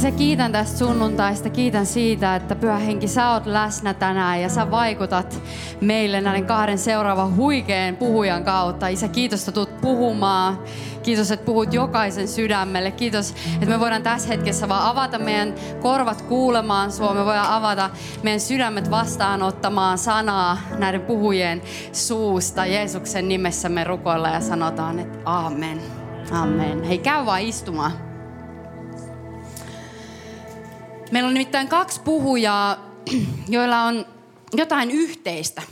Isä, kiitän tästä sunnuntaista. Kiitän siitä, että Pyhä Henki, sä oot läsnä tänään ja sä vaikutat meille näiden kahden seuraavan huikean puhujan kautta. Isä, kiitos, että tulet puhumaan. Kiitos, että puhut jokaisen sydämelle. Kiitos, että me voidaan tässä hetkessä vaan avata meidän korvat kuulemaan sua. Me voidaan avata meidän sydämet vastaanottamaan sanaa näiden puhujien suusta. Jeesuksen nimessä me rukoillaan ja sanotaan, että amen. Amen. Hei, käy vaan istumaan. Meillä on nimittäin kaksi puhujaa, joilla on jotain yhteistä.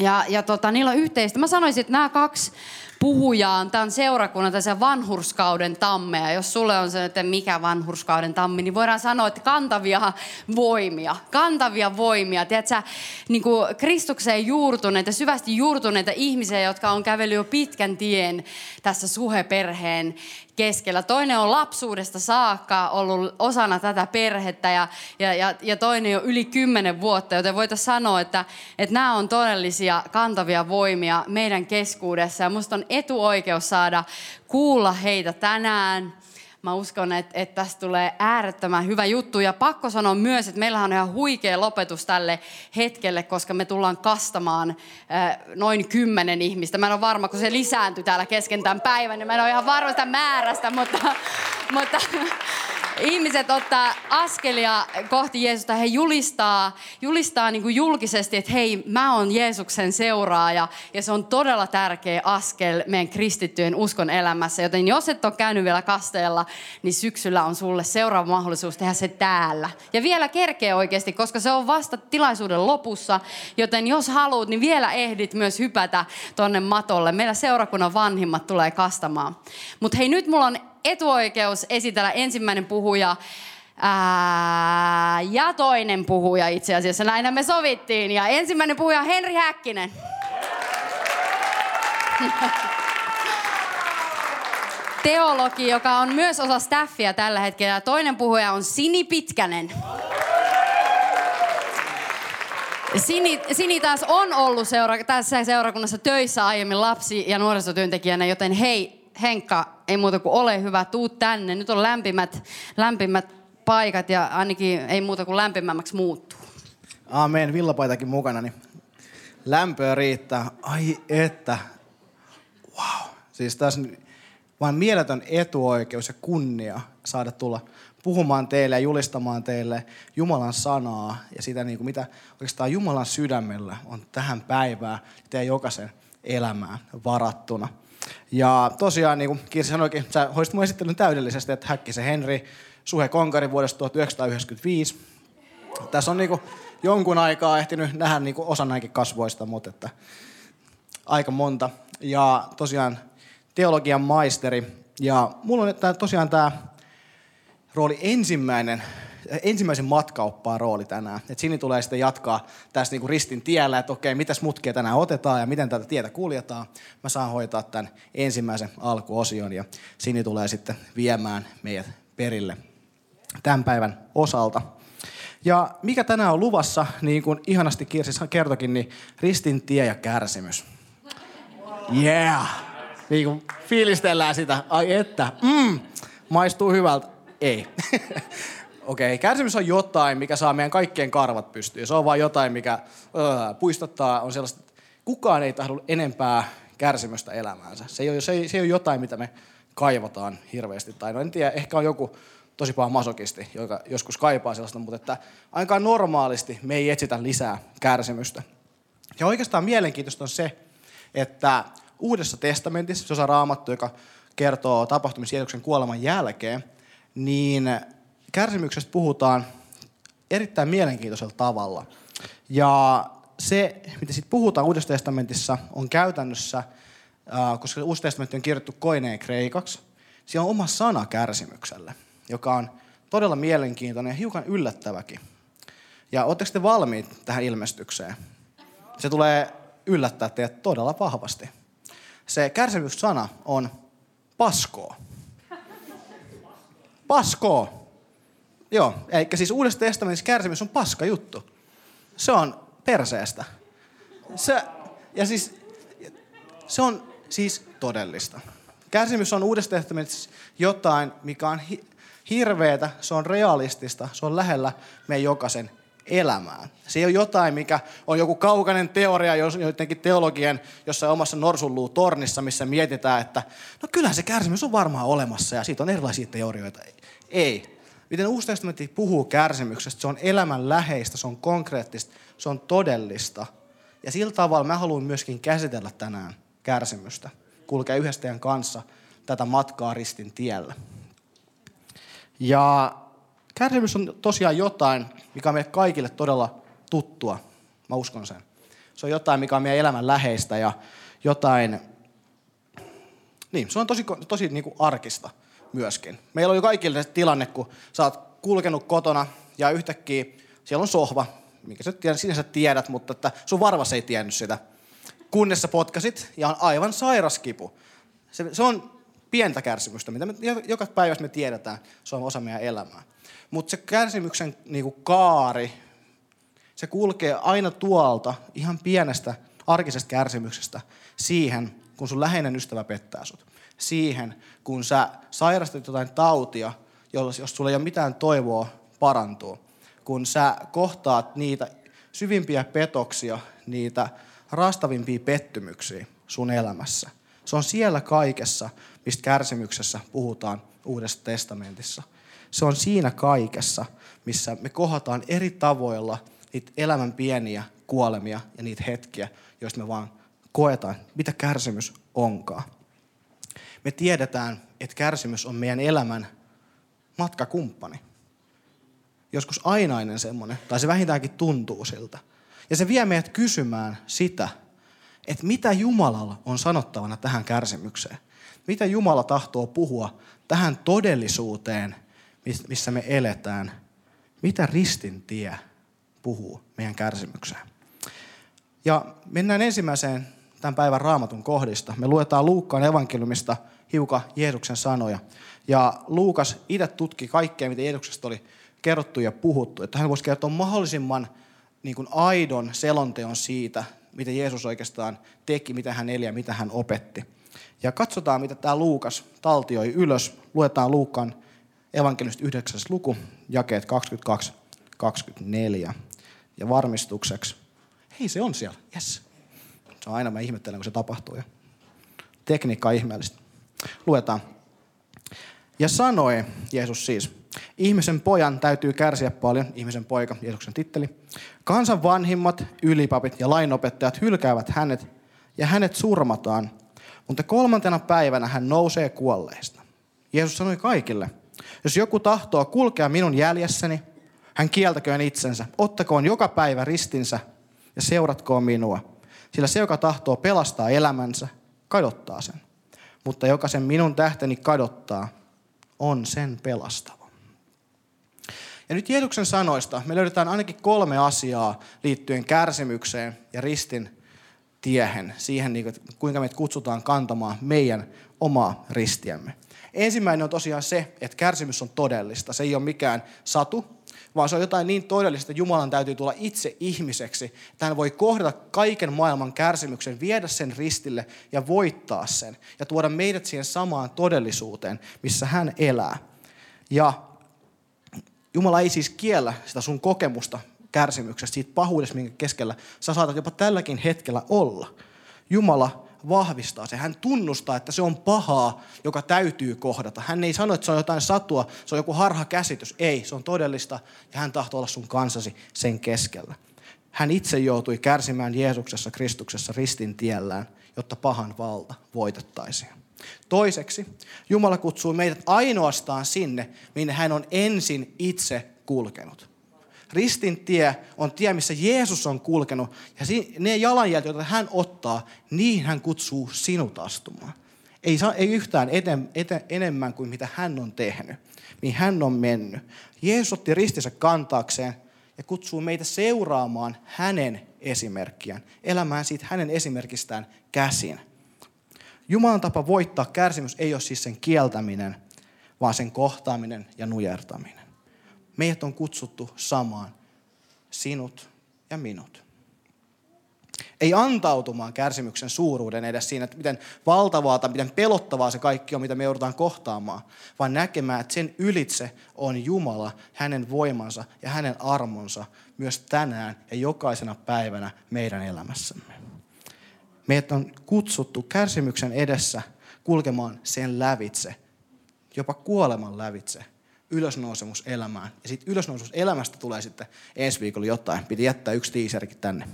Ja, ja tota, niillä on yhteistä. Mä sanoisin, että nämä kaksi puhujaa on tämän seurakunnan tässä vanhurskauden tammea. Jos sulle on se, että mikä vanhurskauden tammi, niin voidaan sanoa, että kantavia voimia. Kantavia voimia. Tiedätkö, niin kuin Kristukseen juurtuneita, syvästi juurtuneita ihmisiä, jotka on kävellyt jo pitkän tien tässä suheperheen keskellä. Toinen on lapsuudesta saakka ollut osana tätä perhettä ja, ja, ja, ja toinen jo yli kymmenen vuotta, joten voitaisiin sanoa, että, että nämä on todellisia kantavia voimia meidän keskuudessa. Ja musta on etuoikeus saada kuulla heitä tänään Mä uskon, että, että tästä tulee äärettömän hyvä juttu. Ja pakko sanoa myös, että meillähän on ihan huikea lopetus tälle hetkelle, koska me tullaan kastamaan äh, noin kymmenen ihmistä. Mä en ole varma, kun se lisääntyy täällä kesken tämän päivän, niin mä en ole ihan varma sitä määrästä, mutta, mutta ihmiset ottaa askelia kohti Jeesusta. He julistaa, julistaa niin kuin julkisesti, että hei, mä oon Jeesuksen seuraaja. Ja se on todella tärkeä askel meidän kristittyjen uskon elämässä. Joten jos et ole käynyt vielä kasteella, niin syksyllä on sulle seuraava mahdollisuus tehdä se täällä. Ja vielä kerkee oikeasti, koska se on vasta tilaisuuden lopussa. Joten jos haluat, niin vielä ehdit myös hypätä tonne matolle. Meillä seurakunnan vanhimmat tulee kastamaan. Mutta hei, nyt mulla on etuoikeus esitellä ensimmäinen puhuja ää, ja toinen puhuja itse asiassa. Näin me sovittiin. Ja ensimmäinen puhuja on Henri Häkkinen. Teologi, joka on myös osa staffia tällä hetkellä. Toinen puhuja on Sini Pitkänen. Sini, Sini taas on ollut seura- tässä seurakunnassa töissä aiemmin lapsi- ja nuorisotyöntekijänä, joten hei, Henkka, ei muuta kuin ole hyvä, tuu tänne. Nyt on lämpimät, lämpimät paikat ja ainakin ei muuta kuin lämpimämmäksi muuttuu. Aamen, villapaitakin mukana, niin lämpöä riittää. Ai että, wow. Siis tässä vain mieletön etuoikeus ja kunnia saada tulla puhumaan teille ja julistamaan teille Jumalan sanaa ja sitä, niin kuin mitä oikeastaan Jumalan sydämellä on tähän päivään teidän jokaisen elämään varattuna. Ja tosiaan, niin kuin Kirsi sanoikin, sä hoisit mun esittelyn täydellisesti, että Häkkisen Henri, Suhe Konkari vuodesta 1995. Tässä on niin kuin jonkun aikaa ehtinyt nähdä niin kuin osa näinkin kasvoista, mutta että aika monta. Ja tosiaan teologian maisteri. Ja mulla on tosiaan tämä rooli ensimmäinen ensimmäisen matkaoppaan rooli tänään. Et Sini tulee sitten jatkaa tästä niinku ristin tiellä, että okei, mitäs mutkia tänään otetaan ja miten tätä tietä kuljetaan. Mä saan hoitaa tämän ensimmäisen alkuosion ja Sini tulee sitten viemään meidät perille tämän päivän osalta. Ja mikä tänään on luvassa, niin kuin ihanasti Kirsi kertokin, niin ristin tie ja kärsimys. Yeah! Niin kuin fiilistellään sitä. Ai että, mm, maistuu hyvältä. Ei. Okei, okay. kärsimys on jotain, mikä saa meidän kaikkien karvat pystyyn. Se on vain jotain, mikä öö, puistattaa, on sellaista, että kukaan ei tahdo enempää kärsimystä elämäänsä. Se ei, ole, se, ei, se ei ole jotain, mitä me kaivataan hirveästi. Tai no en tiedä, ehkä on joku tosi paha masokisti, joka joskus kaipaa sellaista, mutta että ainakaan normaalisti me ei etsitä lisää kärsimystä. Ja oikeastaan mielenkiintoista on se, että Uudessa testamentissa, se osa raamattu, joka kertoo tapahtumisen kuoleman jälkeen, niin kärsimyksestä puhutaan erittäin mielenkiintoisella tavalla. Ja se, mitä sitten puhutaan Uudessa testamentissa, on käytännössä, koska Uusi testamentti on kirjoittu koineen kreikaksi, siellä on oma sana kärsimykselle, joka on todella mielenkiintoinen ja hiukan yllättäväkin. Ja oletteko te valmiit tähän ilmestykseen? Se tulee yllättää teidät todella vahvasti. Se kärsimyssana on paskoo. Paskoo. Joo, eikä siis Uudessa testamentissa kärsimys on paska juttu. Se on perseestä. Se, ja siis, se on siis todellista. Kärsimys on Uudessa testamentissa jotain, mikä on hi- hirveetä, se on realistista, se on lähellä meidän jokaisen elämään. Se ei ole jotain, mikä on joku kaukainen teoria jotenkin teologien jossain omassa norsunluu tornissa, missä mietitään, että no kyllähän se kärsimys on varmaan olemassa ja siitä on erilaisia teorioita. Ei. Miten Uusi testamentti puhuu kärsimyksestä, se on elämän läheistä, se on konkreettista, se on todellista. Ja sillä tavalla mä haluan myöskin käsitellä tänään kärsimystä, kulkea yhdessä teidän kanssa tätä matkaa ristin tiellä. Ja kärsimys on tosiaan jotain, mikä on meille kaikille todella tuttua. Mä uskon sen. Se on jotain, mikä on meidän elämän läheistä ja jotain, niin, se on tosi, tosi niin kuin arkista myöskin. Meillä on jo kaikille se tilanne, kun sä oot kulkenut kotona ja yhtäkkiä siellä on sohva, minkä sä tiedät, sinä sä tiedät, mutta että sun varvas ei tiennyt sitä. Kunnes sä potkasit ja on aivan sairas kipu. Se, se on pientä kärsimystä, mitä me joka päivä me tiedetään, se on osa meidän elämää. Mutta se kärsimyksen niinku kaari, se kulkee aina tuolta ihan pienestä arkisesta kärsimyksestä siihen, kun sun läheinen ystävä pettää sut. Siihen, kun sä sairastat jotain tautia, jos sulla ei ole mitään toivoa parantua. Kun sä kohtaat niitä syvimpiä petoksia, niitä rastavimpia pettymyksiä sun elämässä. Se on siellä kaikessa, mistä kärsimyksessä puhutaan Uudessa testamentissa. Se on siinä kaikessa, missä me kohataan eri tavoilla niitä elämän pieniä kuolemia ja niitä hetkiä, joista me vaan koetaan, mitä kärsimys onkaan. Me tiedetään, että kärsimys on meidän elämän matkakumppani. Joskus ainainen semmoinen, tai se vähintäänkin tuntuu siltä. Ja se vie meidät kysymään sitä, että mitä Jumalalla on sanottavana tähän kärsimykseen. Mitä Jumala tahtoo puhua tähän todellisuuteen, missä me eletään. Mitä ristin tie puhuu meidän kärsimykseen. Ja mennään ensimmäiseen tämän päivän raamatun kohdista. Me luetaan Luukkaan evankeliumista hiukan Jeesuksen sanoja. Ja Luukas itse tutki kaikkea, mitä Jeesuksesta oli kerrottu ja puhuttu. Että hän voisi kertoa mahdollisimman niin kuin aidon selonteon siitä, mitä Jeesus oikeastaan teki, mitä hän eli ja mitä hän opetti. Ja katsotaan, mitä tämä Luukas taltioi ylös. Luetaan Luukan evankelista 9. luku, jakeet 22-24. Ja varmistukseksi, hei se on siellä, yes. Se on aina, mä ihmettelen, kun se tapahtuu. Ja tekniikka on ihmeellistä. Luetaan. Ja sanoi, Jeesus siis, ihmisen pojan täytyy kärsiä paljon, ihmisen poika, Jeesuksen titteli. Kansan vanhimmat, ylipapit ja lainopettajat hylkäävät hänet ja hänet surmataan, mutta kolmantena päivänä hän nousee kuolleista. Jeesus sanoi kaikille, jos joku tahtoo kulkea minun jäljessäni, hän kieltäköön itsensä, ottakoon joka päivä ristinsä ja seuratkoon minua. Sillä se, joka tahtoo pelastaa elämänsä, kadottaa sen. Mutta joka sen minun tähteni kadottaa, on sen pelastava. Ja nyt Jeesuksen sanoista me löydetään ainakin kolme asiaa liittyen kärsimykseen ja ristin tiehen, siihen niin kuinka meitä kutsutaan kantamaan meidän omaa ristiämme. Ensimmäinen on tosiaan se, että kärsimys on todellista. Se ei ole mikään satu, vaan se on jotain niin todellista, että Jumalan täytyy tulla itse ihmiseksi, että hän voi kohdata kaiken maailman kärsimyksen, viedä sen ristille ja voittaa sen ja tuoda meidät siihen samaan todellisuuteen, missä hän elää. Ja Jumala ei siis kiellä sitä sun kokemusta kärsimyksestä, siitä pahuudesta, minkä keskellä sä saatat jopa tälläkin hetkellä olla. Jumala vahvistaa se. Hän tunnustaa, että se on pahaa, joka täytyy kohdata. Hän ei sano, että se on jotain satua, se on joku harha käsitys. Ei, se on todellista ja hän tahtoo olla sun kansasi sen keskellä. Hän itse joutui kärsimään Jeesuksessa Kristuksessa ristin tiellään, jotta pahan valta voitettaisiin. Toiseksi, Jumala kutsuu meidät ainoastaan sinne, minne hän on ensin itse kulkenut. Ristin tie on tie, missä Jeesus on kulkenut. Ja ne jalanjäljet, joita hän ottaa, niin hän kutsuu sinut astumaan. Ei, saa, ei yhtään eten, eten, enemmän kuin mitä hän on tehnyt, mihin hän on mennyt. Jeesus otti ristinsä kantaakseen ja kutsuu meitä seuraamaan hänen esimerkkiään, elämään siitä hänen esimerkistään käsin. Jumalan tapa voittaa kärsimys ei ole siis sen kieltäminen, vaan sen kohtaaminen ja nujertaminen. Meidät on kutsuttu samaan, sinut ja minut. Ei antautumaan kärsimyksen suuruuden edes siinä, että miten valtavaa tai miten pelottavaa se kaikki on, mitä me joudutaan kohtaamaan, vaan näkemään, että sen ylitse on Jumala, hänen voimansa ja hänen armonsa myös tänään ja jokaisena päivänä meidän elämässämme. Meidät on kutsuttu kärsimyksen edessä kulkemaan sen lävitse, jopa kuoleman lävitse, ylösnousemus elämään. Ja sitten ylösnousemus elämästä tulee sitten ensi viikolla jotain. Piti jättää yksi tiiserikin tänne.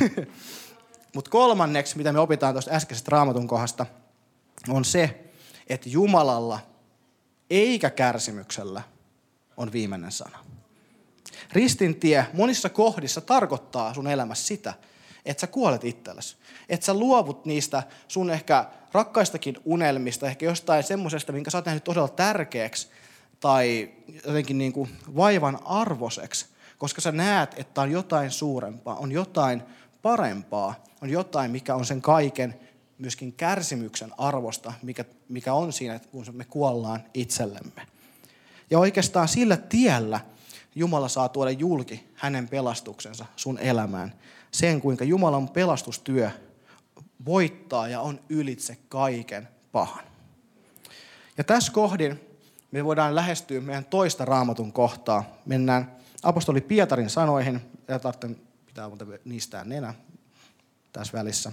Mutta kolmanneksi, mitä me opitaan tuosta äskeisestä raamatun kohdasta, on se, että Jumalalla eikä kärsimyksellä on viimeinen sana. Ristin tie monissa kohdissa tarkoittaa sun elämässä sitä, että sä kuolet itsellesi. Että sä luovut niistä sun ehkä rakkaistakin unelmista, ehkä jostain semmoisesta, minkä sä oot nähnyt todella tärkeäksi tai jotenkin niin kuin vaivan arvoseksi, koska sä näet, että on jotain suurempaa, on jotain parempaa, on jotain, mikä on sen kaiken myöskin kärsimyksen arvosta, mikä, mikä on siinä, kun me kuollaan itsellemme. Ja oikeastaan sillä tiellä Jumala saa tuoda julki hänen pelastuksensa sun elämään. Sen, kuinka Jumalan pelastustyö voittaa ja on ylitse kaiken pahan. Ja tässä kohdin me voidaan lähestyä meidän toista raamatun kohtaa. Mennään apostoli Pietarin sanoihin, ja tarvitsen pitää muuten niistää nenä tässä välissä.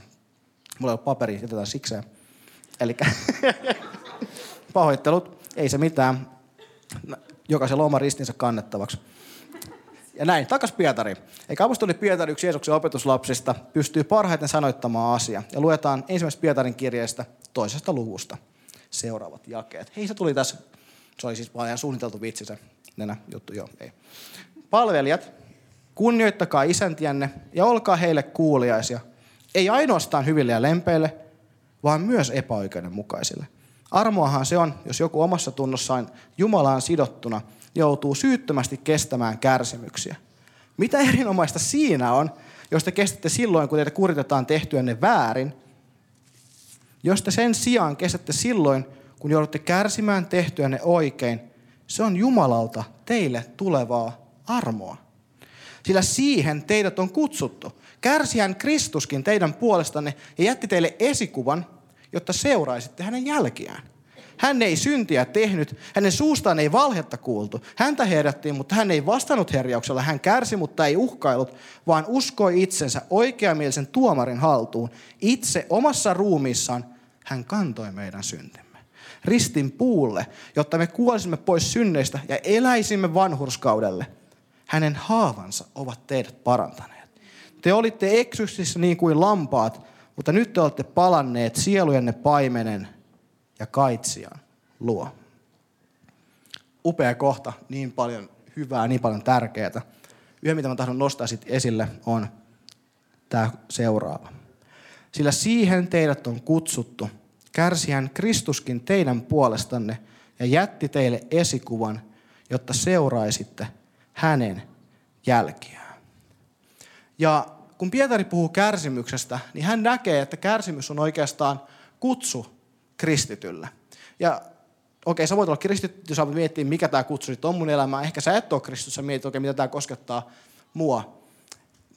Mulla ei ole paperi, jätetään sikseen. Eli pahoittelut, ei se mitään. Jokaisella oma ristinsä kannettavaksi. Ja näin, takas Pietari. Eikä apostoli Pietari, yksi Jeesuksen opetuslapsista, pystyy parhaiten sanoittamaan asia. Ja luetaan ensimmäisestä Pietarin kirjeestä toisesta luvusta seuraavat jakeet. Hei, se tuli tässä. Se oli siis vaan ihan suunniteltu vitsi se nenä juttu, joo, ei. Palvelijat, kunnioittakaa isäntiänne ja olkaa heille kuuliaisia. Ei ainoastaan hyville ja lempeille, vaan myös epäoikeudenmukaisille. Armoahan se on, jos joku omassa tunnossaan Jumalaan sidottuna joutuu syyttömästi kestämään kärsimyksiä. Mitä erinomaista siinä on, jos te kestätte silloin, kun teitä kuritetaan tehtyänne väärin, jos te sen sijaan kestätte silloin, kun joudutte kärsimään tehtyänne oikein, se on Jumalalta teille tulevaa armoa. Sillä siihen teidät on kutsuttu. Kärsijän Kristuskin teidän puolestanne ja jätti teille esikuvan, jotta seuraisitte hänen jälkiään. Hän ei syntiä tehnyt, hänen suustaan ei valhetta kuultu. Häntä herättiin, mutta hän ei vastannut herjauksella. Hän kärsi, mutta ei uhkailut, vaan uskoi itsensä oikeamielisen tuomarin haltuun. Itse omassa ruumiissaan hän kantoi meidän syntimme. Ristin puulle, jotta me kuolisimme pois synneistä ja eläisimme vanhurskaudelle. Hänen haavansa ovat teidät parantaneet. Te olitte eksyksissä niin kuin lampaat, mutta nyt te olette palanneet sielujenne paimenen ja kaitsijan luo. Upea kohta, niin paljon hyvää, niin paljon tärkeää. Yhden, mitä mä tahdon nostaa sit esille, on tämä seuraava. Sillä siihen teidät on kutsuttu, kärsihän Kristuskin teidän puolestanne ja jätti teille esikuvan, jotta seuraisitte hänen jälkiään. Ja kun Pietari puhuu kärsimyksestä, niin hän näkee, että kärsimys on oikeastaan kutsu kristitylle. Ja okei, okay, sä voit olla kristitty, sä voit miettiä, mikä tämä kutsu nyt on mun elämää. Ehkä sä et ole kristitty, sä mietit, okay, mitä tämä koskettaa mua.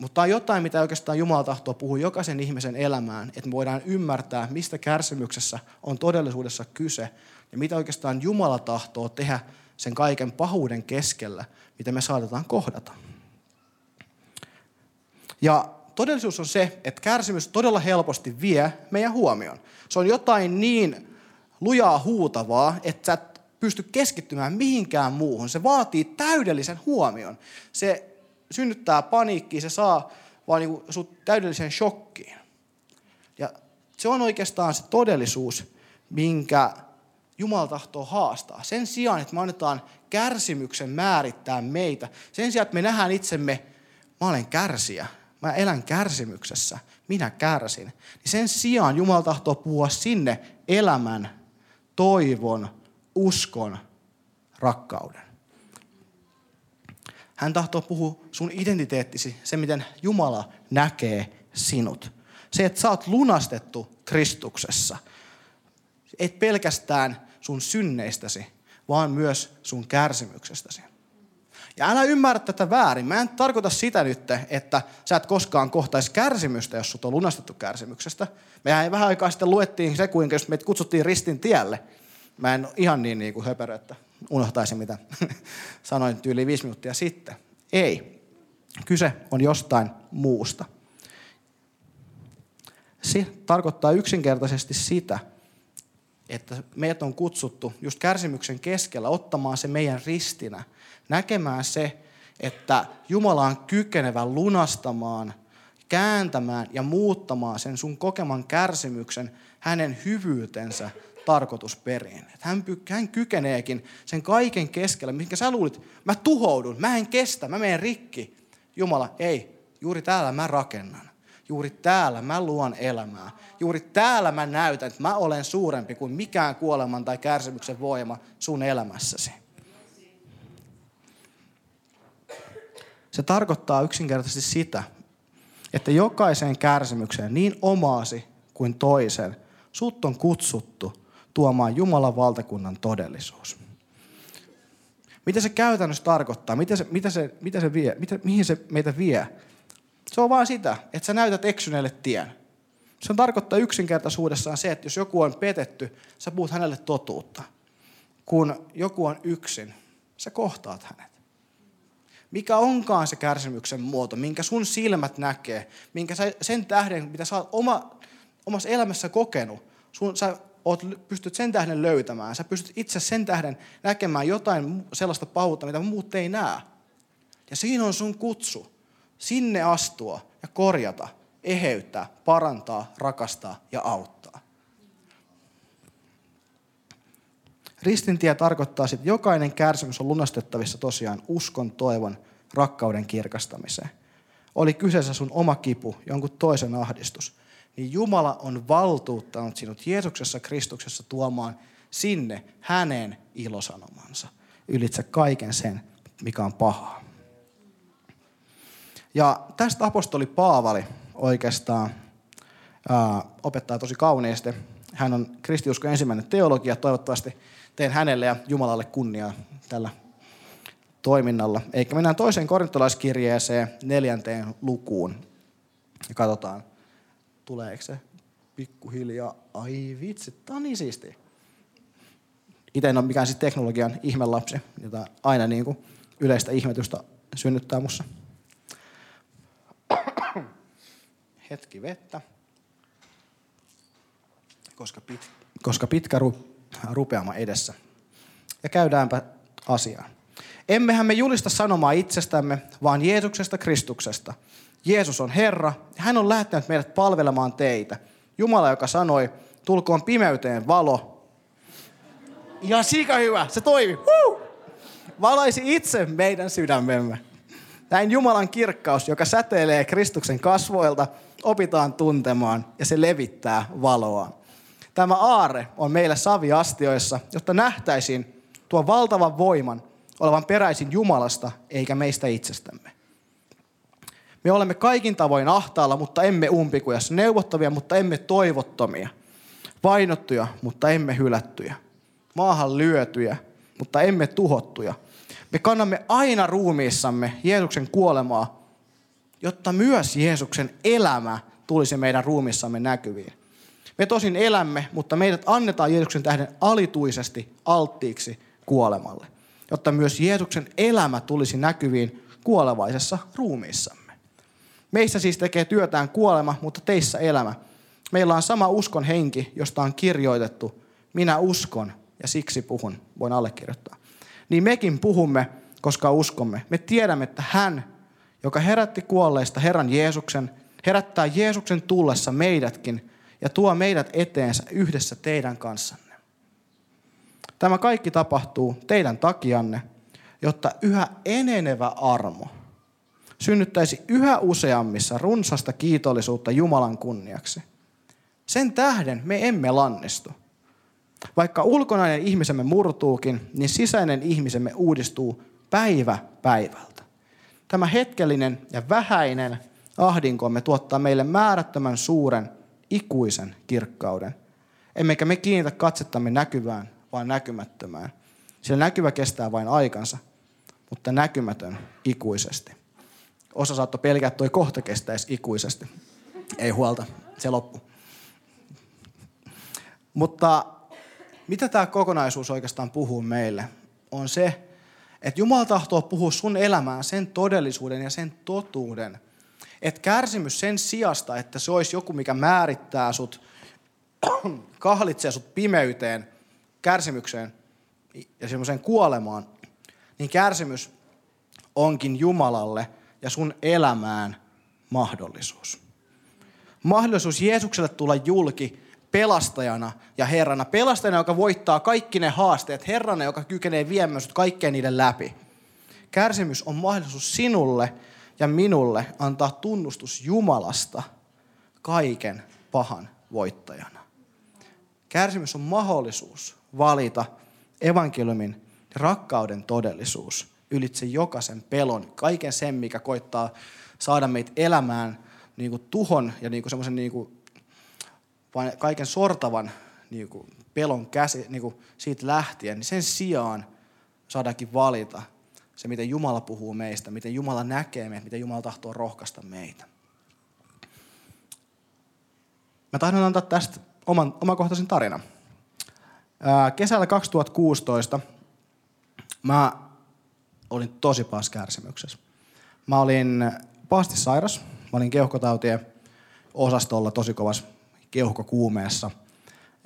Mutta tämä on jotain, mitä oikeastaan Jumala tahtoo puhua jokaisen ihmisen elämään, että me voidaan ymmärtää, mistä kärsimyksessä on todellisuudessa kyse ja mitä oikeastaan Jumala tahtoo tehdä sen kaiken pahuuden keskellä, mitä me saatetaan kohdata. Ja todellisuus on se, että kärsimys todella helposti vie meidän huomioon. Se on jotain niin lujaa huutavaa, että sä et pysty keskittymään mihinkään muuhun. Se vaatii täydellisen huomion. Se synnyttää paniikkiä, se saa vaan niin sut täydellisen shokkiin. Ja se on oikeastaan se todellisuus, minkä Jumala tahtoo haastaa. Sen sijaan, että me annetaan kärsimyksen määrittää meitä, sen sijaan, että me nähdään itsemme, mä olen kärsijä, mä elän kärsimyksessä, minä kärsin. Niin sen sijaan Jumala tahtoo puhua sinne elämän, toivon, uskon, rakkauden. Hän tahtoo puhua sun identiteettisi, se miten Jumala näkee sinut. Se, että sä oot lunastettu Kristuksessa. Et pelkästään sun synneistäsi, vaan myös sun kärsimyksestäsi. Ja älä ymmärrä tätä väärin. Mä en tarkoita sitä nyt, että sä et koskaan kohtaisi kärsimystä, jos sut on lunastettu kärsimyksestä. Mehän vähän aikaa sitten luettiin se, kuinka jos meitä kutsuttiin ristin tielle. Mä en ihan niin, niin kuin höperö, että unohtaisin mitä sanoin yli viisi minuuttia sitten. Ei. Kyse on jostain muusta. Se tarkoittaa yksinkertaisesti sitä, että meidät on kutsuttu just kärsimyksen keskellä ottamaan se meidän ristinä, näkemään se, että Jumala on kykenevä lunastamaan, kääntämään ja muuttamaan sen sun kokeman kärsimyksen hänen hyvyytensä tarkoitusperiin. Että hän, hän kykeneekin sen kaiken keskellä, minkä sä luulit, mä tuhoudun, mä en kestä, mä menen rikki. Jumala, ei, juuri täällä mä rakennan. Juuri täällä mä luon elämää. Juuri täällä mä näytän, että mä olen suurempi kuin mikään kuoleman tai kärsimyksen voima sun elämässäsi. Se tarkoittaa yksinkertaisesti sitä, että jokaiseen kärsimykseen, niin omaasi kuin toisen, sut on kutsuttu tuomaan Jumalan valtakunnan todellisuus. Mitä se käytännössä tarkoittaa? Mitä se, mitä se, mitä se vie? Mitä, mihin se meitä vie? Se on vaan sitä, että sä näytät eksyneelle tien. Se tarkoittaa yksinkertaisuudessaan se, että jos joku on petetty, sä puhut hänelle totuutta. Kun joku on yksin, sä kohtaat hänet. Mikä onkaan se kärsimyksen muoto, minkä sun silmät näkee, minkä sä, sen tähden, mitä sä oot oma, omassa elämässä kokenut, sun, sä oot, pystyt sen tähden löytämään. Sä pystyt itse sen tähden näkemään jotain sellaista pahuutta, mitä muut ei näe. Ja siinä on sun kutsu. Sinne astua ja korjata, eheyttää, parantaa, rakastaa ja auttaa. Ristintie tarkoittaa että jokainen kärsimys on lunastettavissa tosiaan uskon, toivon, rakkauden kirkastamiseen. Oli kyseessä sun oma kipu, jonkun toisen ahdistus – niin Jumala on valtuuttanut sinut Jeesuksessa Kristuksessa tuomaan sinne hänen ilosanomansa ylitse kaiken sen, mikä on pahaa. Ja tästä apostoli Paavali oikeastaan ää, opettaa tosi kauniisti. Hän on kristiuskon ensimmäinen teologia. Toivottavasti teen hänelle ja Jumalalle kunniaa tällä toiminnalla. Eikä mennään toiseen korintolaiskirjeeseen neljänteen lukuun ja katsotaan, tuleeko se pikkuhiljaa. Ai vitsi, tää on niin siistiä. Itse en ole mikään siis teknologian ihmelapsi, jota aina niin kuin yleistä ihmetystä synnyttää mussa. Hetki vettä. Koska, pit, koska pitkä ru, rupeama edessä. Ja käydäänpä asiaan. Emmehän me julista sanomaa itsestämme, vaan Jeesuksesta Kristuksesta – Jeesus on Herra, hän on lähettänyt meidät palvelemaan teitä. Jumala, joka sanoi, tulkoon pimeyteen valo. Ja sika hyvä, se toimi. Huh! Valaisi itse meidän sydämemme. Näin Jumalan kirkkaus, joka säteilee Kristuksen kasvoilta, opitaan tuntemaan ja se levittää valoa. Tämä aare on meille saviastioissa, jotta nähtäisiin tuon valtavan voiman olevan peräisin Jumalasta eikä meistä itsestämme. Me olemme kaikin tavoin ahtaalla, mutta emme umpikujassa. Neuvottavia, mutta emme toivottomia. Vainottuja, mutta emme hylättyjä. Maahan lyötyjä, mutta emme tuhottuja. Me kannamme aina ruumiissamme Jeesuksen kuolemaa, jotta myös Jeesuksen elämä tulisi meidän ruumissamme näkyviin. Me tosin elämme, mutta meidät annetaan Jeesuksen tähden alituisesti alttiiksi kuolemalle, jotta myös Jeesuksen elämä tulisi näkyviin kuolevaisessa ruumiissamme. Meissä siis tekee työtään kuolema, mutta teissä elämä. Meillä on sama uskon henki, josta on kirjoitettu, minä uskon ja siksi puhun, voin allekirjoittaa. Niin mekin puhumme, koska uskomme. Me tiedämme, että hän, joka herätti kuolleista Herran Jeesuksen, herättää Jeesuksen tullessa meidätkin ja tuo meidät eteensä yhdessä teidän kanssanne. Tämä kaikki tapahtuu teidän takianne, jotta yhä enenevä armo – synnyttäisi yhä useammissa runsasta kiitollisuutta Jumalan kunniaksi. Sen tähden me emme lannistu. Vaikka ulkonainen ihmisemme murtuukin, niin sisäinen ihmisemme uudistuu päivä päivältä. Tämä hetkellinen ja vähäinen ahdinkomme tuottaa meille määrättömän suuren ikuisen kirkkauden. Emmekä me kiinnitä katsettamme näkyvään, vaan näkymättömään. Sillä näkyvä kestää vain aikansa, mutta näkymätön ikuisesti. Osa saattoi pelkää, että toi kohta kestäisi ikuisesti. Ei huolta, se loppu. Mutta mitä tämä kokonaisuus oikeastaan puhuu meille, on se, että Jumala tahtoo puhua sun elämään sen todellisuuden ja sen totuuden. Että kärsimys sen sijasta, että se olisi joku, mikä määrittää sut, kahlitsee sut pimeyteen, kärsimykseen ja semmoiseen kuolemaan, niin kärsimys onkin Jumalalle ja sun elämään mahdollisuus. Mahdollisuus Jeesukselle tulla julki pelastajana ja Herrana. Pelastajana, joka voittaa kaikki ne haasteet. Herrana, joka kykenee viemään sut kaikkeen niiden läpi. Kärsimys on mahdollisuus sinulle ja minulle antaa tunnustus Jumalasta kaiken pahan voittajana. Kärsimys on mahdollisuus valita evankeliumin rakkauden todellisuus ylitse jokaisen pelon, kaiken sen, mikä koittaa saada meitä elämään niin kuin tuhon ja niin kuin semmoisen niin kuin kaiken sortavan niin kuin, pelon käsi, niin kuin, siitä lähtien, niin sen sijaan saadaankin valita se, miten Jumala puhuu meistä, miten Jumala näkee meitä, miten Jumala tahtoo rohkaista meitä. Mä tahdon antaa tästä oman, omakohtaisen tarinan. Kesällä 2016 mä olin tosi pahassa kärsimyksessä. Mä olin pahasti sairas, mä olin keuhkotautien osastolla tosi kovassa keuhkokuumeessa.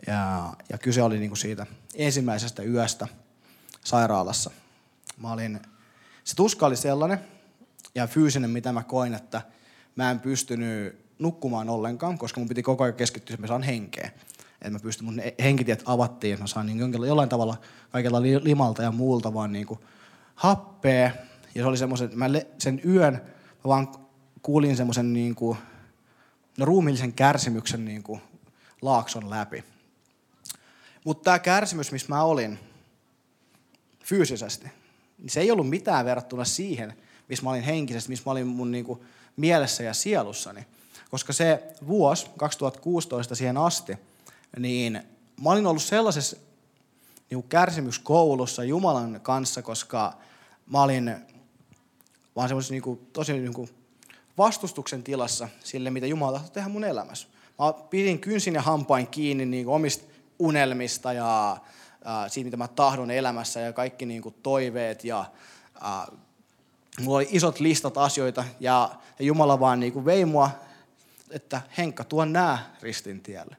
Ja, ja kyse oli niin kuin siitä ensimmäisestä yöstä sairaalassa. Mä olin, se tuska oli sellainen ja fyysinen, mitä mä koin, että mä en pystynyt nukkumaan ollenkaan, koska mun piti koko ajan keskittyä, että mä saan henkeä. Että mä pystyn, mun henkitiet avattiin, että mä saan niin jollain tavalla kaikella limalta ja muulta vaan niin kuin happea. Ja se oli semmoisen, mä sen yön mä vaan kuulin semmoisen niin kuin, no, ruumiillisen kärsimyksen niin kuin laakson läpi. Mutta tämä kärsimys, missä mä olin fyysisesti, niin se ei ollut mitään verrattuna siihen, missä mä olin henkisesti, missä mä olin mun niin kuin mielessä ja sielussani. Koska se vuosi, 2016 siihen asti, niin mä olin ollut sellaisessa niin kuin kärsimyskoulussa Jumalan kanssa, koska mä olin vaan semmoisessa niin tosi niin kuin vastustuksen tilassa sille, mitä Jumala tahtoi tehdä mun elämässä. Mä pidin kynsin ja hampain kiinni niin kuin omista unelmista ja äh, siitä, mitä mä tahdon elämässä ja kaikki niin kuin toiveet ja äh, mulla oli isot listat asioita ja, ja Jumala vaan niin kuin vei mua, että Henkka, tuo nää ristin tielle.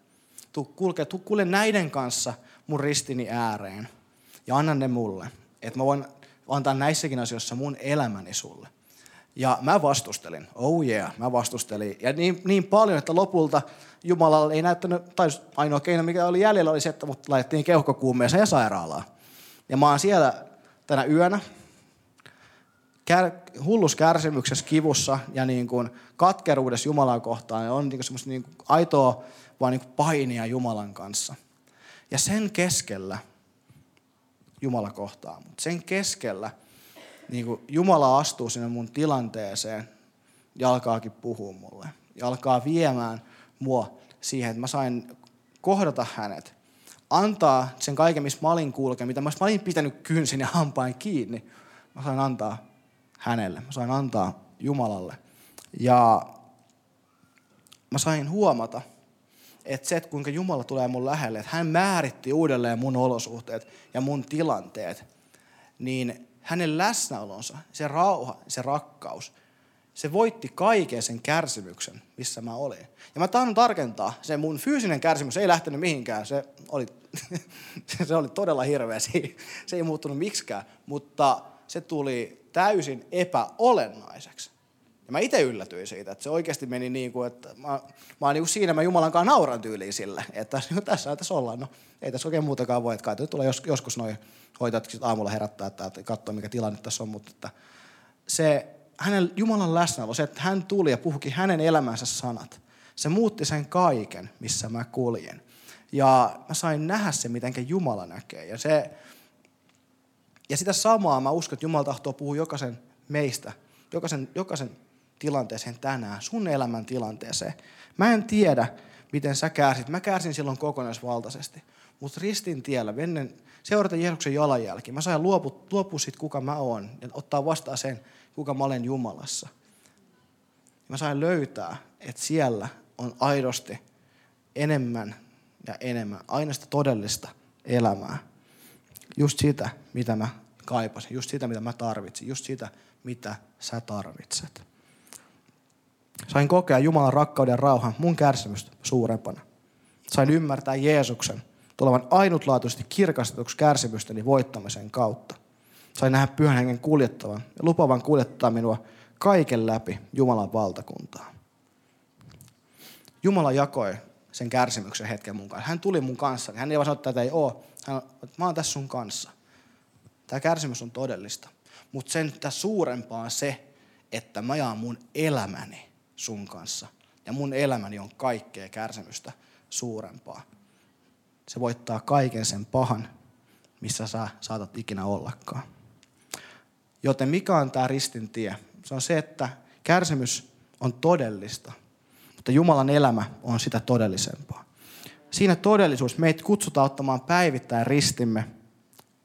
Tuu kulke, tuu kulje näiden kanssa mun ristini ääreen ja anna ne mulle, että mä voin antaa näissäkin asioissa mun elämäni sulle. Ja mä vastustelin, oh yeah, mä vastustelin. Ja niin, niin paljon, että lopulta Jumala ei näyttänyt, tai ainoa keino mikä oli jäljellä oli se, että mut laitettiin keuhkokuumeeseen ja sairaalaan. Ja mä oon siellä tänä yönä, kär, hullus kärsimyksessä, kivussa ja niin kuin katkeruudessa Jumalan kohtaan. Ja on niin kuin semmoista niin kuin aitoa vaan niin kuin painia Jumalan kanssa. Ja sen keskellä Jumala kohtaa. Mutta sen keskellä – niin Jumala astuu sinne mun tilanteeseen ja alkaakin puhua mulle. Ja alkaa viemään mua siihen, että mä sain kohdata hänet. Antaa sen kaiken, missä mä olin kulkea, mitä mä olin pitänyt kynsin ja hampain kiinni. Mä sain antaa hänelle. Mä sain antaa Jumalalle. Ja mä sain huomata, että se, että kuinka Jumala tulee mun lähelle, että hän määritti uudelleen mun olosuhteet ja mun tilanteet, niin hänen läsnäolonsa, se rauha, se rakkaus, se voitti kaiken sen kärsimyksen, missä mä olin. Ja mä tahdon tarkentaa, se mun fyysinen kärsimys ei lähtenyt mihinkään, se oli, se oli todella hirveä, se ei, se ei muuttunut miksikään, mutta se tuli täysin epäolennaiseksi. Ja mä itse yllätyin siitä, että se oikeasti meni niin kuin, että mä, mä oon niin kuin siinä, mä Jumalan kanssa nauran tyyliin sille, että tässä, tässä ollaan, no ei tässä oikein muutakaan voi, että kai tulee jos, joskus noin hoitajat aamulla herättää, että, katsoo mikä tilanne tässä on, mutta että se hänen Jumalan läsnäolo, se, että hän tuli ja puhukin hänen elämänsä sanat, se muutti sen kaiken, missä mä kuljen. Ja mä sain nähdä se, miten Jumala näkee. Ja, se, ja sitä samaa mä uskon, että Jumala tahtoo puhua jokaisen meistä, jokaisen, jokaisen tilanteeseen tänään, sun elämän tilanteeseen. Mä en tiedä, miten sä kärsit. Mä kärsin silloin kokonaisvaltaisesti. Mutta ristin tiellä, ennen seurata Jeesuksen jalanjälki, mä sain luopua, luopua siitä, kuka mä oon, ja ottaa vastaan sen, kuka mä olen Jumalassa. Mä sain löytää, että siellä on aidosti enemmän ja enemmän, aina sitä todellista elämää. Just sitä, mitä mä kaipasin, just sitä, mitä mä tarvitsin, just sitä, mitä sä tarvitset. Sain kokea Jumalan rakkauden rauhan mun kärsimystä suurempana. Sain ymmärtää Jeesuksen tulevan ainutlaatuisesti kirkastetuksi kärsimystäni voittamisen kautta. Sain nähdä pyhän hengen kuljettavan ja lupavan kuljettaa minua kaiken läpi Jumalan valtakuntaa. Jumala jakoi sen kärsimyksen hetken mukaan. Hän tuli mun kanssa. Hän ei vaan sanonut, että tätä ei ole. Hän että mä oon tässä sun kanssa. Tämä kärsimys on todellista. Mutta sen suurempaa on se, että mä jaan mun elämäni sun kanssa. Ja mun elämäni on kaikkea kärsimystä suurempaa. Se voittaa kaiken sen pahan, missä sä saatat ikinä ollakaan. Joten mikä on tämä ristin tie? Se on se, että kärsimys on todellista, mutta Jumalan elämä on sitä todellisempaa. Siinä todellisuus meitä kutsutaan ottamaan päivittäin ristimme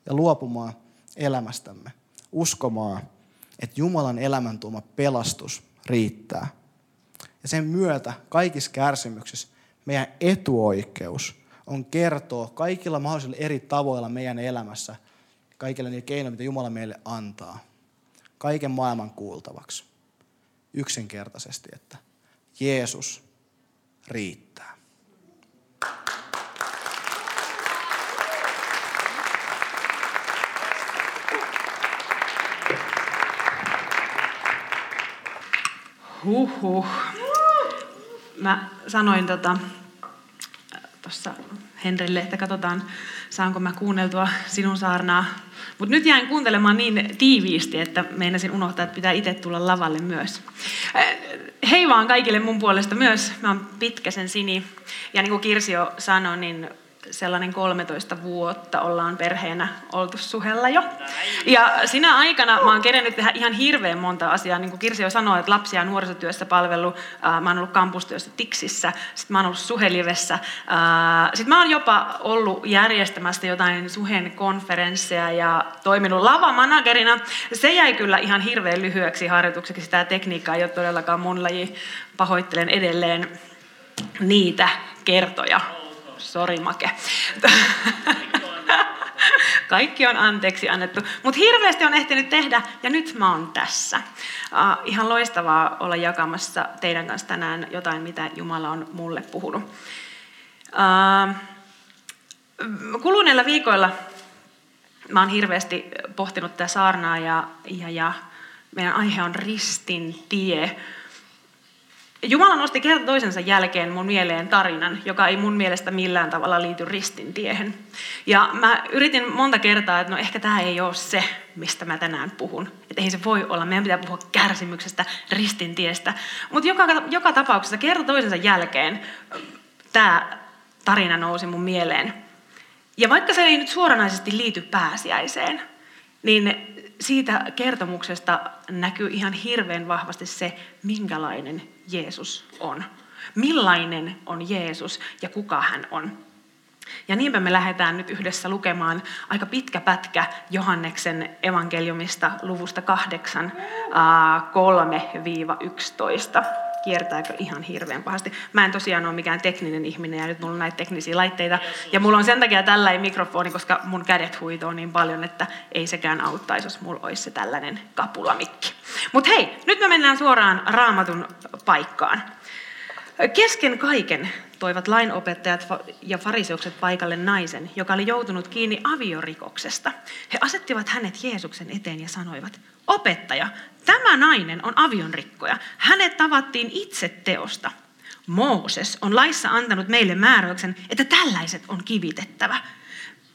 ja luopumaan elämästämme, uskomaan, että Jumalan elämän tuoma pelastus riittää. Ja sen myötä kaikissa kärsimyksissä meidän etuoikeus on kertoa kaikilla mahdollisilla eri tavoilla meidän elämässä, kaikilla niillä keinoilla, mitä Jumala meille antaa, kaiken maailman kuultavaksi. Yksinkertaisesti, että Jeesus riittää. Huhhuh. Mä sanoin tota, tuossa Henrille, että katsotaan, saanko mä kuunneltua sinun saarnaa. Mutta nyt jäin kuuntelemaan niin tiiviisti, että meinasin unohtaa, että pitää itse tulla lavalle myös. Äh, hei vaan kaikille mun puolesta myös. Mä oon Pitkäsen Sini. Ja niin kuin Kirsi jo sanoi, niin sellainen 13 vuotta ollaan perheenä oltu suhella jo. Ja sinä aikana mä oon kerennyt tehdä ihan hirveän monta asiaa. Niin kuin Kirsi jo sanoi, että lapsia nuorisotyössä palvelu. Mä oon ollut kampustyössä Tiksissä. Sitten mä oon ollut suhelivessä. Sitten mä oon jopa ollut järjestämästä jotain suhen konferensseja ja toiminut lavamanagerina. Se jäi kyllä ihan hirveän lyhyeksi harjoitukseksi. Sitä tekniikkaa ei ole todellakaan mun laji. Pahoittelen edelleen niitä kertoja. Sori Make. Kaikki on anteeksi annettu. Mutta hirveästi on ehtinyt tehdä ja nyt mä oon tässä. Uh, ihan loistavaa olla jakamassa teidän kanssa tänään jotain, mitä Jumala on mulle puhunut. Uh, kuluneilla viikoilla mä oon hirveästi pohtinut tätä saarnaa ja, ja, ja meidän aihe on ristin tie. Jumala nosti kerta toisensa jälkeen mun mieleen tarinan, joka ei mun mielestä millään tavalla liity ristintiehen. Ja mä yritin monta kertaa, että no ehkä tämä ei ole se, mistä mä tänään puhun. Että ei se voi olla, meidän pitää puhua kärsimyksestä, ristintiestä. Mutta joka, joka tapauksessa kerta toisensa jälkeen tämä tarina nousi mun mieleen. Ja vaikka se ei nyt suoranaisesti liity pääsiäiseen, niin siitä kertomuksesta näkyy ihan hirveän vahvasti se, minkälainen Jeesus on. Millainen on Jeesus ja kuka hän on. Ja niinpä me lähdetään nyt yhdessä lukemaan aika pitkä pätkä Johanneksen evankeliumista luvusta 8, 3-11 kiertääkö ihan hirveän pahasti. Mä en tosiaan ole mikään tekninen ihminen ja nyt mulla on näitä teknisiä laitteita. Ja mulla on sen takia tällä mikrofoni, koska mun kädet huitoo niin paljon, että ei sekään auttaisi, jos mulla olisi se tällainen kapulamikki. Mutta hei, nyt me mennään suoraan raamatun paikkaan. Kesken kaiken toivat lainopettajat ja fariseukset paikalle naisen, joka oli joutunut kiinni aviorikoksesta. He asettivat hänet Jeesuksen eteen ja sanoivat, opettaja, tämä nainen on avionrikkoja. Hänet tavattiin itse teosta. Mooses on laissa antanut meille määräyksen, että tällaiset on kivitettävä.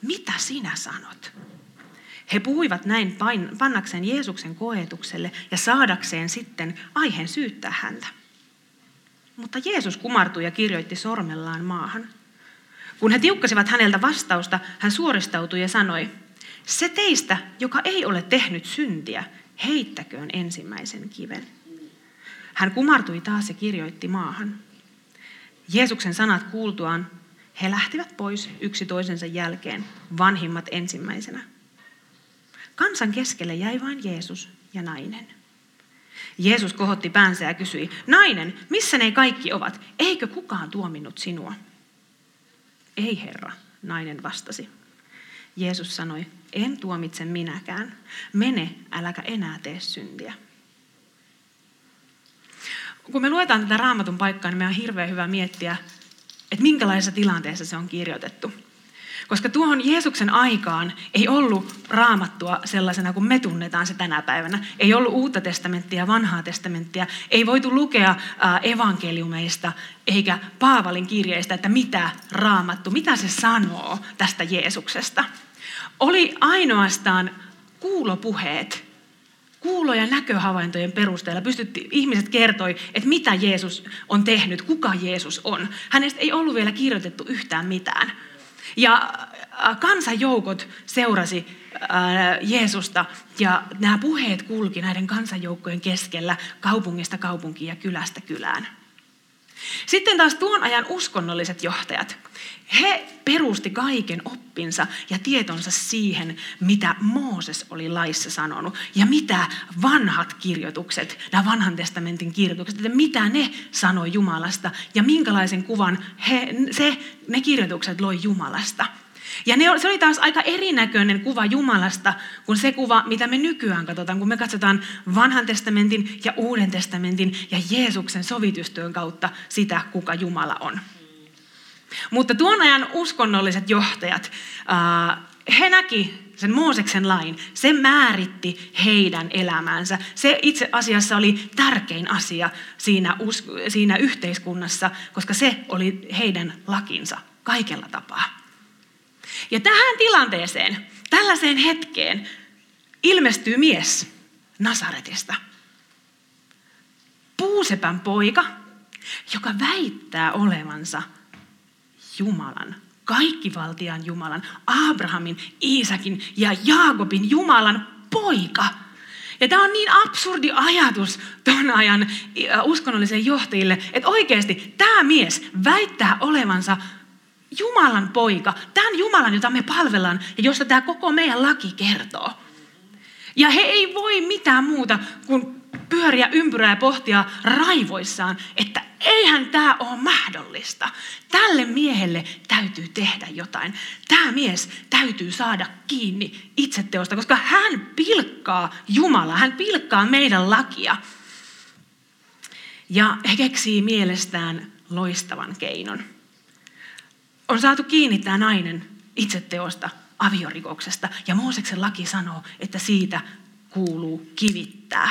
Mitä sinä sanot? He puhuivat näin pannakseen Jeesuksen koetukselle ja saadakseen sitten aiheen syyttää häntä. Mutta Jeesus kumartui ja kirjoitti sormellaan maahan. Kun he tiukkasivat häneltä vastausta, hän suoristautui ja sanoi, se teistä, joka ei ole tehnyt syntiä, heittäköön ensimmäisen kiven. Hän kumartui taas ja kirjoitti maahan. Jeesuksen sanat kuultuaan he lähtivät pois yksi toisensa jälkeen, vanhimmat ensimmäisenä. Kansan keskelle jäi vain Jeesus ja nainen. Jeesus kohotti päänsä ja kysyi, nainen, missä ne kaikki ovat? Eikö kukaan tuominnut sinua? Ei herra, nainen vastasi. Jeesus sanoi, en tuomitse minäkään. Mene, äläkä enää tee syntiä. Kun me luetaan tätä raamatun paikkaa, niin meidän on hirveän hyvä miettiä, että minkälaisessa tilanteessa se on kirjoitettu. Koska tuohon Jeesuksen aikaan ei ollut raamattua sellaisena kuin me tunnetaan se tänä päivänä. Ei ollut uutta testamenttia vanhaa testamenttia. Ei voitu lukea evankeliumeista eikä Paavalin kirjeistä, että mitä raamattu, mitä se sanoo tästä Jeesuksesta. Oli ainoastaan kuulopuheet, kuulo- ja näköhavaintojen perusteella pystytti, ihmiset kertoi, että mitä Jeesus on tehnyt, kuka Jeesus on. Hänestä ei ollut vielä kirjoitettu yhtään mitään. Ja äh, kansanjoukot seurasi äh, Jeesusta ja nämä puheet kulki näiden kansanjoukkojen keskellä kaupungista kaupunkiin ja kylästä kylään. Sitten taas tuon ajan uskonnolliset johtajat, he perusti kaiken oppinsa ja tietonsa siihen, mitä Mooses oli laissa sanonut ja mitä vanhat kirjoitukset, nämä vanhan testamentin kirjoitukset, että mitä ne sanoi Jumalasta ja minkälaisen kuvan he, se, ne kirjoitukset loi Jumalasta. Ja ne, se oli taas aika erinäköinen kuva Jumalasta kuin se kuva, mitä me nykyään katsotaan, kun me katsotaan vanhan testamentin ja uuden testamentin ja Jeesuksen sovitustyön kautta sitä, kuka Jumala on. Mutta tuon ajan uskonnolliset johtajat, he näki sen Mooseksen lain, se määritti heidän elämäänsä. Se itse asiassa oli tärkein asia siinä, siinä yhteiskunnassa, koska se oli heidän lakinsa kaikella tapaa. Ja tähän tilanteeseen, tällaiseen hetkeen, ilmestyy mies Nasaretista. Puusepän poika, joka väittää olevansa Jumalan, kaikkivaltian Jumalan, Abrahamin, Iisakin ja Jaakobin Jumalan poika. Ja tämä on niin absurdi ajatus tuon ajan äh, uskonnollisille johtajille, että oikeasti tämä mies väittää olevansa Jumalan poika, tämän Jumalan, jota me palvellaan ja josta tämä koko meidän laki kertoo. Ja he ei voi mitään muuta kuin pyöriä ympyrää ja pohtia raivoissaan, että eihän tämä ole mahdollista. Tälle miehelle täytyy tehdä jotain. Tämä mies täytyy saada kiinni itseteosta, koska hän pilkkaa Jumalaa, hän pilkkaa meidän lakia. Ja he keksii mielestään loistavan keinon. On saatu kiinni tämä nainen itseteosta, aviorikoksesta. Ja Mooseksen laki sanoo, että siitä kuuluu kivittää.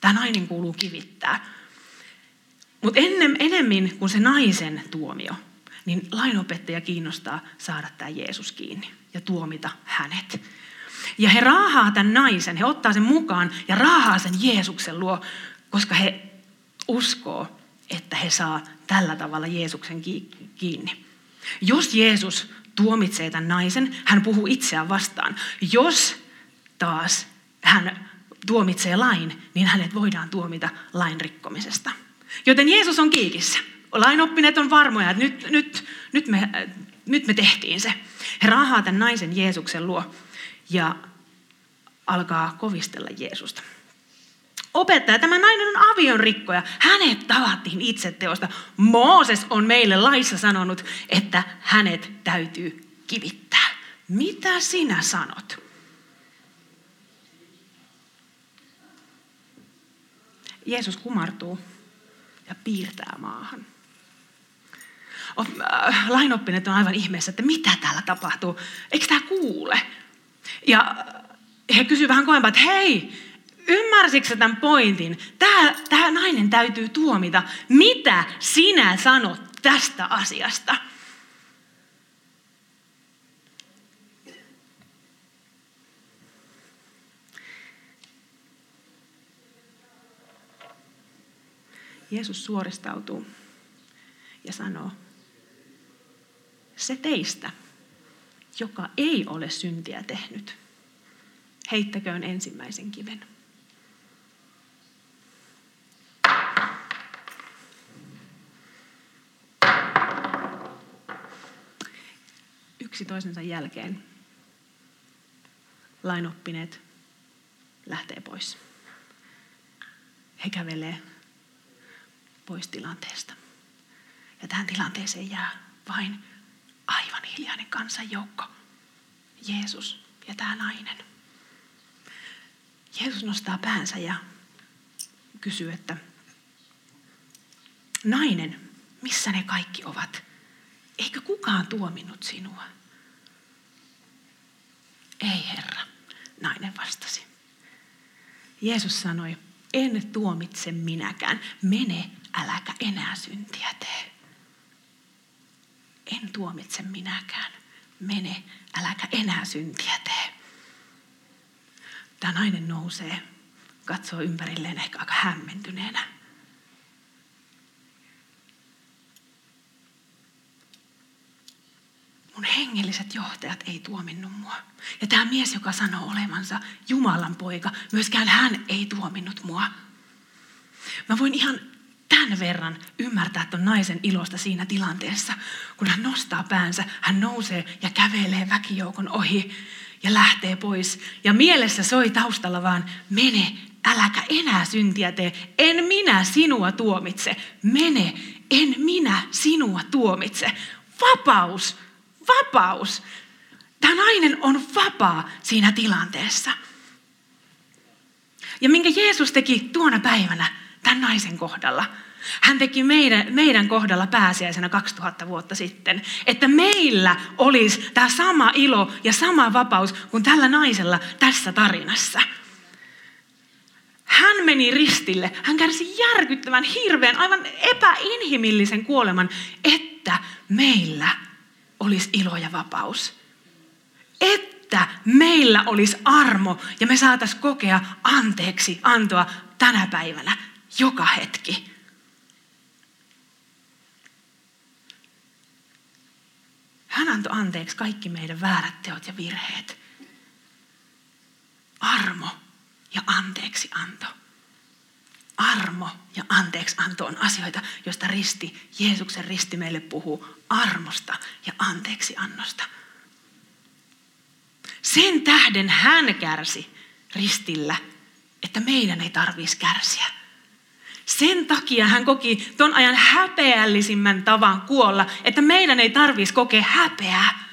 Tämä nainen kuuluu kivittää. Mutta enemmän kuin se naisen tuomio, niin lainopettaja kiinnostaa saada tämä Jeesus kiinni ja tuomita hänet. Ja he raahaa tämän naisen, he ottaa sen mukaan ja raahaa sen Jeesuksen luo, koska he uskoo, että he saa tällä tavalla Jeesuksen kiinni. Jos Jeesus tuomitsee tämän naisen, hän puhuu itseään vastaan. Jos taas hän tuomitsee lain, niin hänet voidaan tuomita lain rikkomisesta. Joten Jeesus on kiikissä. Lainoppineet on varmoja, että nyt, nyt, nyt, me, nyt me tehtiin se. He raahaa tämän naisen Jeesuksen luo ja alkaa kovistella Jeesusta. Opettaja, tämä nainen on avion rikkoja. Hänet tavattiin itseteosta. Mooses on meille laissa sanonut, että hänet täytyy kivittää. Mitä sinä sanot? Jeesus kumartuu ja piirtää maahan. Äh, lainoppineet on aivan ihmeessä, että mitä täällä tapahtuu. Eikö tämä kuule? Ja he kysyvät vähän koempaa, että hei, Ymmärsitkö tämän pointin? Tämä, tämä nainen täytyy tuomita. Mitä sinä sanot tästä asiasta? Jeesus suoristautuu ja sanoo, se teistä, joka ei ole syntiä tehnyt, heittäköön ensimmäisen kiven. Yksi toisensa jälkeen lainoppineet lähtee pois. He kävelee pois tilanteesta. Ja tähän tilanteeseen jää vain aivan hiljainen kansanjoukko. Jeesus ja tämä nainen. Jeesus nostaa päänsä ja kysyy, että nainen, missä ne kaikki ovat? Eikö kukaan tuominnut sinua? Ei herra, nainen vastasi. Jeesus sanoi, en tuomitse minäkään. Mene, äläkä enää syntiä tee. En tuomitse minäkään. Mene, äläkä enää syntiä tee. Tämä nainen nousee, katsoo ympärilleen ehkä aika hämmentyneenä. Mun hengelliset johtajat ei tuominnut mua. Ja tämä mies, joka sanoo olevansa Jumalan poika, myöskään hän ei tuominnut mua. Mä voin ihan tämän verran ymmärtää ton naisen ilosta siinä tilanteessa, kun hän nostaa päänsä, hän nousee ja kävelee väkijoukon ohi ja lähtee pois. Ja mielessä soi taustalla vaan, mene, äläkä enää syntiä tee, en minä sinua tuomitse, mene, en minä sinua tuomitse. Vapaus vapaus. Tämä nainen on vapaa siinä tilanteessa. Ja minkä Jeesus teki tuona päivänä tämän naisen kohdalla, hän teki meidän, meidän kohdalla pääsiäisenä 2000 vuotta sitten, että meillä olisi tämä sama ilo ja sama vapaus kuin tällä naisella tässä tarinassa. Hän meni ristille, hän kärsi järkyttävän, hirveän, aivan epäinhimillisen kuoleman, että meillä olisi ilo ja vapaus. Että meillä olisi armo ja me saataisiin kokea anteeksi antoa tänä päivänä, joka hetki. Hän antoi anteeksi kaikki meidän väärät teot ja virheet. Armo ja anteeksi anto. Armo ja anteeksi anto on asioita, joista risti, Jeesuksen risti meille puhuu armosta ja anteeksi annosta. Sen tähden hän kärsi ristillä, että meidän ei tarvitsisi kärsiä. Sen takia hän koki ton ajan häpeällisimmän tavan kuolla, että meidän ei tarvitsisi kokea häpeää.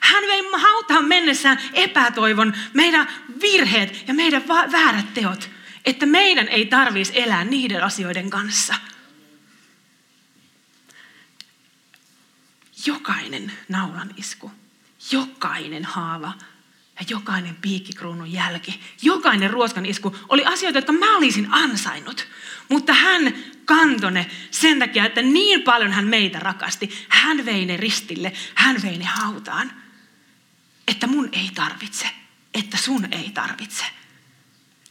Hän vei hautaan mennessään epätoivon, meidän virheet ja meidän väärät teot – että meidän ei tarvitsisi elää niiden asioiden kanssa. Jokainen naulan isku, jokainen haava ja jokainen piikkikruunun jälki, jokainen ruoskan isku oli asioita, jotka mä olisin ansainnut. Mutta hän kantoi ne sen takia, että niin paljon hän meitä rakasti. Hän vei ne ristille, hän vei ne hautaan. Että mun ei tarvitse, että sun ei tarvitse.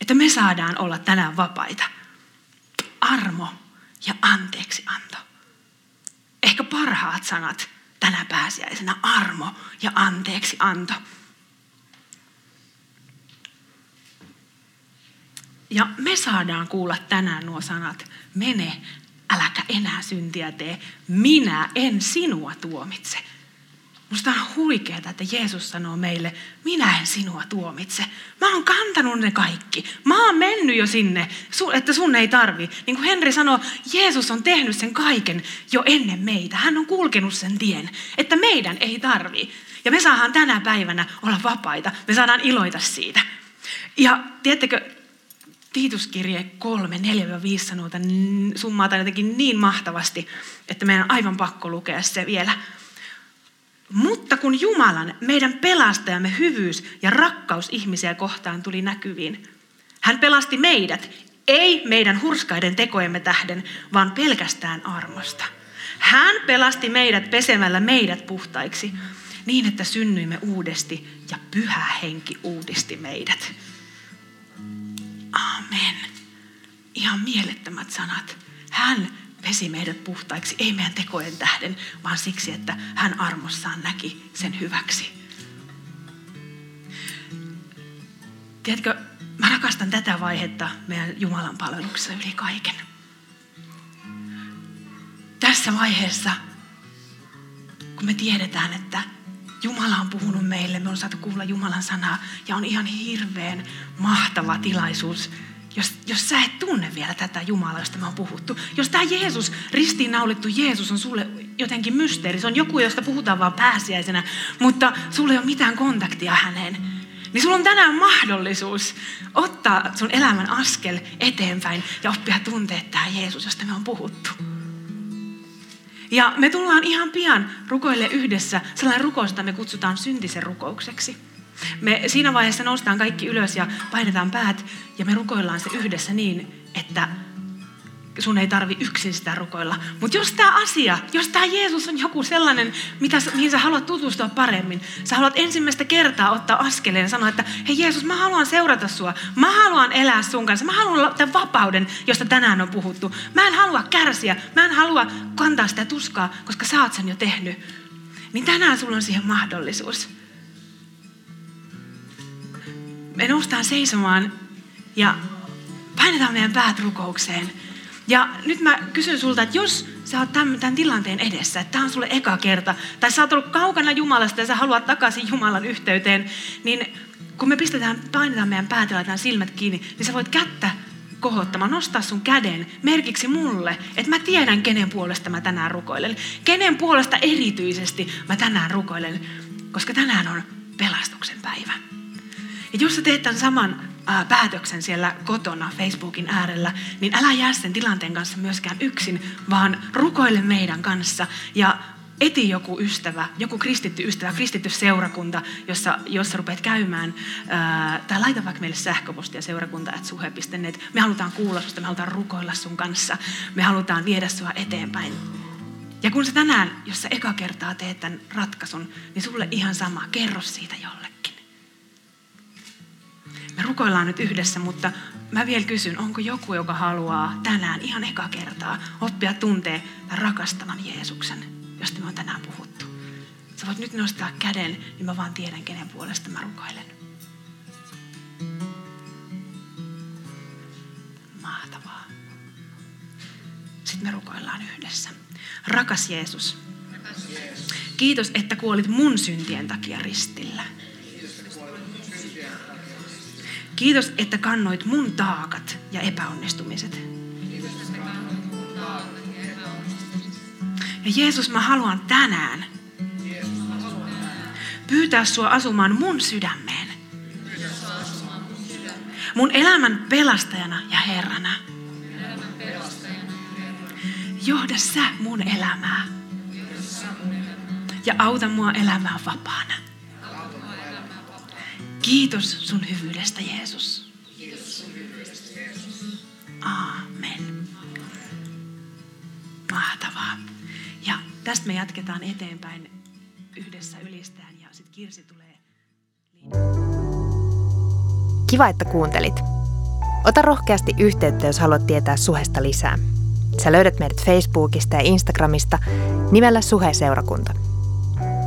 Että me saadaan olla tänään vapaita. Armo ja anteeksi anto. Ehkä parhaat sanat tänä pääsiäisenä. Armo ja anteeksi anto. Ja me saadaan kuulla tänään nuo sanat. Mene, äläkä enää syntiä tee. Minä en sinua tuomitse. Musta on huikeaa, että Jeesus sanoo meille, minä en sinua tuomitse. Mä oon kantanut ne kaikki. Mä oon mennyt jo sinne, että sun ei tarvi. Niin kuin Henri sanoo, Jeesus on tehnyt sen kaiken jo ennen meitä. Hän on kulkenut sen tien, että meidän ei tarvi. Ja me saadaan tänä päivänä olla vapaita. Me saadaan iloita siitä. Ja tiedättekö, Tiituskirje 3, 4-5 sanoo tämän summaa jotenkin niin mahtavasti, että meidän on aivan pakko lukea se vielä. Mutta kun Jumalan, meidän pelastajamme hyvyys ja rakkaus ihmisiä kohtaan tuli näkyviin, hän pelasti meidät, ei meidän hurskaiden tekojemme tähden, vaan pelkästään armosta. Hän pelasti meidät pesemällä meidät puhtaiksi, niin että synnyimme uudesti ja pyhä henki uudisti meidät. Amen. Ihan mielettömät sanat. Hän pesi meidät puhtaiksi, ei meidän tekojen tähden, vaan siksi, että hän armossaan näki sen hyväksi. Tiedätkö, mä rakastan tätä vaihetta meidän Jumalan palveluksessa yli kaiken. Tässä vaiheessa, kun me tiedetään, että Jumala on puhunut meille, me on saatu kuulla Jumalan sanaa ja on ihan hirveän mahtava tilaisuus jos, jos sä et tunne vielä tätä Jumalaa, josta me on puhuttu, jos tämä Jeesus, ristiinnaulittu Jeesus on sulle jotenkin mysteeri, se on joku, josta puhutaan vaan pääsiäisenä, mutta sulle ei ole mitään kontaktia häneen, niin sulla on tänään mahdollisuus ottaa sun elämän askel eteenpäin ja oppia tuntea tämä Jeesus, josta me on puhuttu. Ja me tullaan ihan pian rukoille yhdessä sellainen rukous, jota me kutsutaan syntisen rukoukseksi. Me siinä vaiheessa noustaan kaikki ylös ja painetaan päät ja me rukoillaan se yhdessä niin, että sun ei tarvi yksin sitä rukoilla. Mutta jos tämä asia, jos tämä Jeesus on joku sellainen, mitä, mihin sä haluat tutustua paremmin, sä haluat ensimmäistä kertaa ottaa askeleen ja sanoa, että hei Jeesus, mä haluan seurata sua. Mä haluan elää sun kanssa. Mä haluan tämän vapauden, josta tänään on puhuttu. Mä en halua kärsiä. Mä en halua kantaa sitä tuskaa, koska sä oot sen jo tehnyt. Niin tänään sulla on siihen mahdollisuus me noustaan seisomaan ja painetaan meidän päät rukoukseen. Ja nyt mä kysyn sulta, että jos sä oot tämän, tämän tilanteen edessä, että tämä on sulle eka kerta, tai sä oot ollut kaukana Jumalasta ja sä haluat takaisin Jumalan yhteyteen, niin kun me pistetään, painetaan meidän päät ja laitetaan silmät kiinni, niin sä voit kättä kohottamaan, nostaa sun käden merkiksi mulle, että mä tiedän, kenen puolesta mä tänään rukoilen. Kenen puolesta erityisesti mä tänään rukoilen, koska tänään on pelastuksen päivä. Ja jos sä teet tämän saman ää, päätöksen siellä kotona Facebookin äärellä, niin älä jää sen tilanteen kanssa myöskään yksin, vaan rukoile meidän kanssa ja eti joku ystävä, joku kristitty ystävä, kristitty seurakunta, jossa, jossa rupeat käymään, ää, tai laita vaikka meille sähköpostia seurakunta, että suhe.net. Me halutaan kuulla susta, me halutaan rukoilla sun kanssa, me halutaan viedä sua eteenpäin. Ja kun sä tänään, jos sä eka kertaa teet tämän ratkaisun, niin sulle ihan sama, kerro siitä jollekin. Me rukoillaan nyt yhdessä, mutta mä vielä kysyn, onko joku, joka haluaa tänään ihan eka kertaa oppia tuntee tämän rakastavan Jeesuksen, josta me on tänään puhuttu. Sä voit nyt nostaa käden, niin mä vaan tiedän, kenen puolesta mä rukoilen. Mahtavaa. Sitten me rukoillaan yhdessä. Rakas Jeesus, kiitos, että kuolit mun syntien takia ristillä. Kiitos, että kannoit mun taakat ja epäonnistumiset. Ja Jeesus, mä haluan tänään pyytää sua asumaan mun sydämeen. Mun elämän pelastajana ja Herrana. Johda sä mun elämää. Ja auta mua elämään vapaana. Kiitos sun hyvyydestä, Jeesus. Amen. Mahtavaa. Ja tästä me jatketaan eteenpäin yhdessä ylistään ja sitten Kirsi tulee. Kiva, että kuuntelit. Ota rohkeasti yhteyttä, jos haluat tietää suhesta lisää. Sä löydät meidät Facebookista ja Instagramista nimellä Suhe-seurakunta.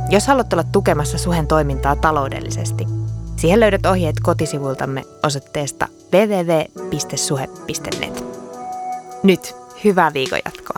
Jos haluat olla tukemassa Suhen toimintaa taloudellisesti – Siihen löydät ohjeet kotisivultamme osoitteesta www.suhe.net. Nyt hyvää viikon jatkoa.